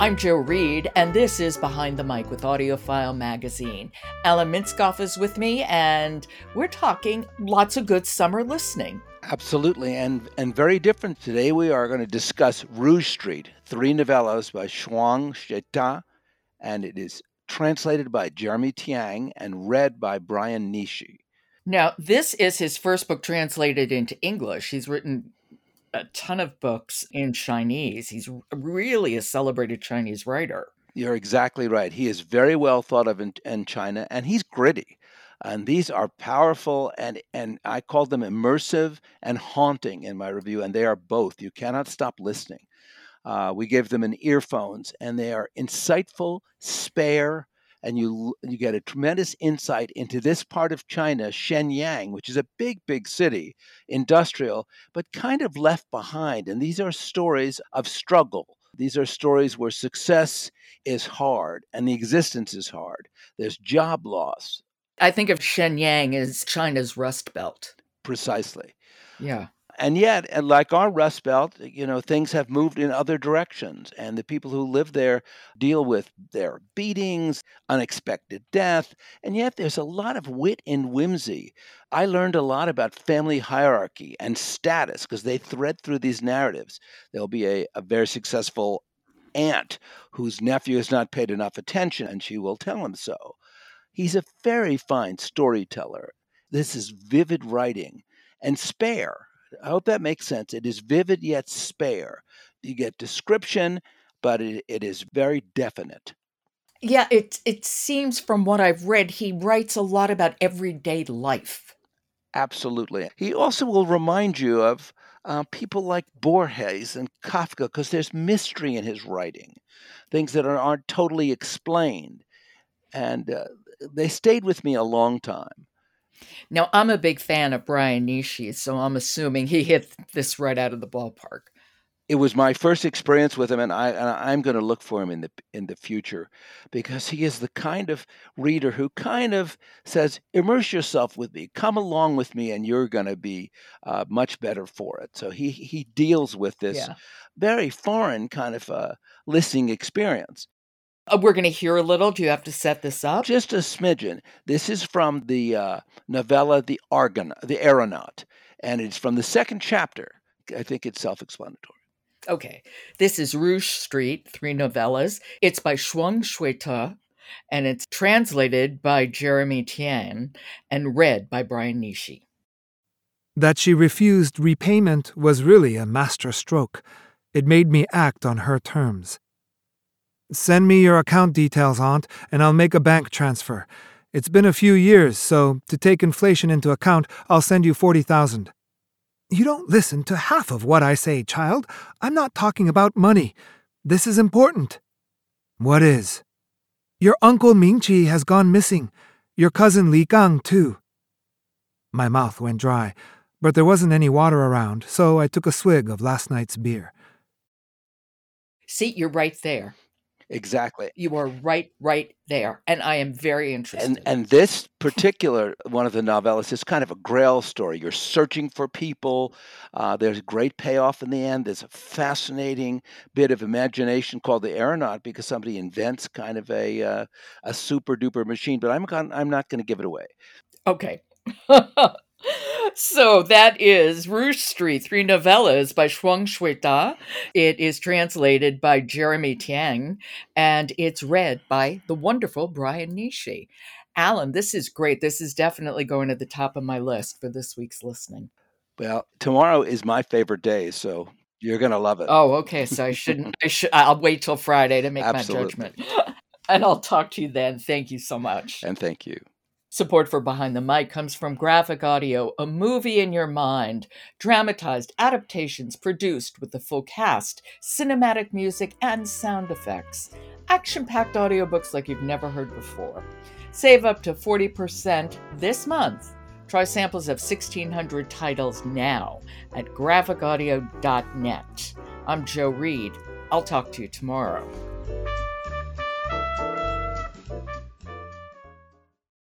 I'm Joe Reed, and this is Behind the Mic with AudioFile Magazine. Alan Minskoff is with me, and we're talking lots of good summer listening. Absolutely, and and very different. Today we are going to discuss Rouge Street, three novellas by Shuang Xuetao, and it is translated by Jeremy Tiang and read by Brian Nishii. Now, this is his first book translated into English. He's written a ton of books in Chinese. He's really a celebrated Chinese writer. You're exactly right. He is very well thought of in, in China, and he's gritty. And these are powerful, and, and I call them immersive and haunting in my review, and they are both. You cannot stop listening. Uh, we give them in earphones, and they are insightful, spare, and you you get a tremendous insight into this part of China, Shenyang, which is a big, big city, industrial, but kind of left behind. And these are stories of struggle. These are stories where success is hard and the existence is hard. There's job loss. I think of Shenyang as China's Rust Belt. Precisely. Yeah and yet, like our Rust Belt, you know, things have moved in other directions, and the people who live there deal with their beatings, unexpected death, and yet there's a lot of wit and whimsy. I learned a lot about family hierarchy and status because they thread through these narratives. There'll be a, a very successful aunt whose nephew has not paid enough attention, and she will tell him so. He's a very fine storyteller. This is vivid writing and spare I hope that makes sense. It is vivid yet spare. You get description, but it, it is very definite. Yeah, it it seems from what I've read, he writes a lot about everyday life. Absolutely. He also will remind you of uh, people like Borges and Kafka because there's mystery in his writing, things that are, aren't totally explained. And uh, they stayed with me a long time. Now, I'm a big fan of Brian Nishii, so I'm assuming he hit this right out of the ballpark. It was my first experience with him, and I and I'm going to look for him in the in the future because he is the kind of reader who kind of says, "Immerse yourself with me, come along with me, and you're going to be uh, much better for it." So he he deals with this yeah. very foreign kind of uh, listening experience. Uh, we're going to hear a little. Do you have to set this up? Just a smidgen. This is from the uh, novella "The Argon," the Aeronaut, and it's from the second chapter. I think it's self-explanatory. Okay, this is Rouge Street, three novellas. It's by Shuang Xuetao, and it's translated by Jeremy Tiang and read by Brian Nishii. That she refused repayment was really a master stroke. It made me act on her terms. Send me your account details, Aunt, and I'll make a bank transfer. It's been a few years, so to take inflation into account, I'll send you 40,000. You don't listen to half of what I say, child. I'm not talking about money. This is important. What is? Your uncle Mingqi has gone missing. Your cousin Li Gang, too. My mouth went dry, but there wasn't any water around, so I took a swig of last night's beer. See, you're right there. Exactly. You are right, right there, and I am very interested. And and this particular one of the novellas is kind of a Grail story. You're searching for people. Uh, there's a great payoff in the end. There's a fascinating bit of imagination called the aeronaut because somebody invents kind of a uh, a super duper machine. But I'm I'm not going to give it away. Okay. So that is Rouge Street, three novellas by Shuang Xuetao. It is translated by Jeremy Tiang, and it's read by the wonderful Brian Nishii. Alan, this is great. This is definitely going to the top of my list for this week's listening. Well, tomorrow is my favorite day, so you're going to love it. Oh, okay. So I shouldn't, I should, I'll wait till Friday to make Absolutely. my judgment. and I'll talk to you then. Thank you so much. And thank you. Support for Behind the Mic comes from Graphic Audio, a movie in your mind, dramatized adaptations produced with the full cast, cinematic music, and sound effects. Action packed audiobooks like you've never heard before. Save up to 40% this month. Try samples of 1,600 titles now at graphicaudio.net. I'm Joe Reed. I'll talk to you tomorrow.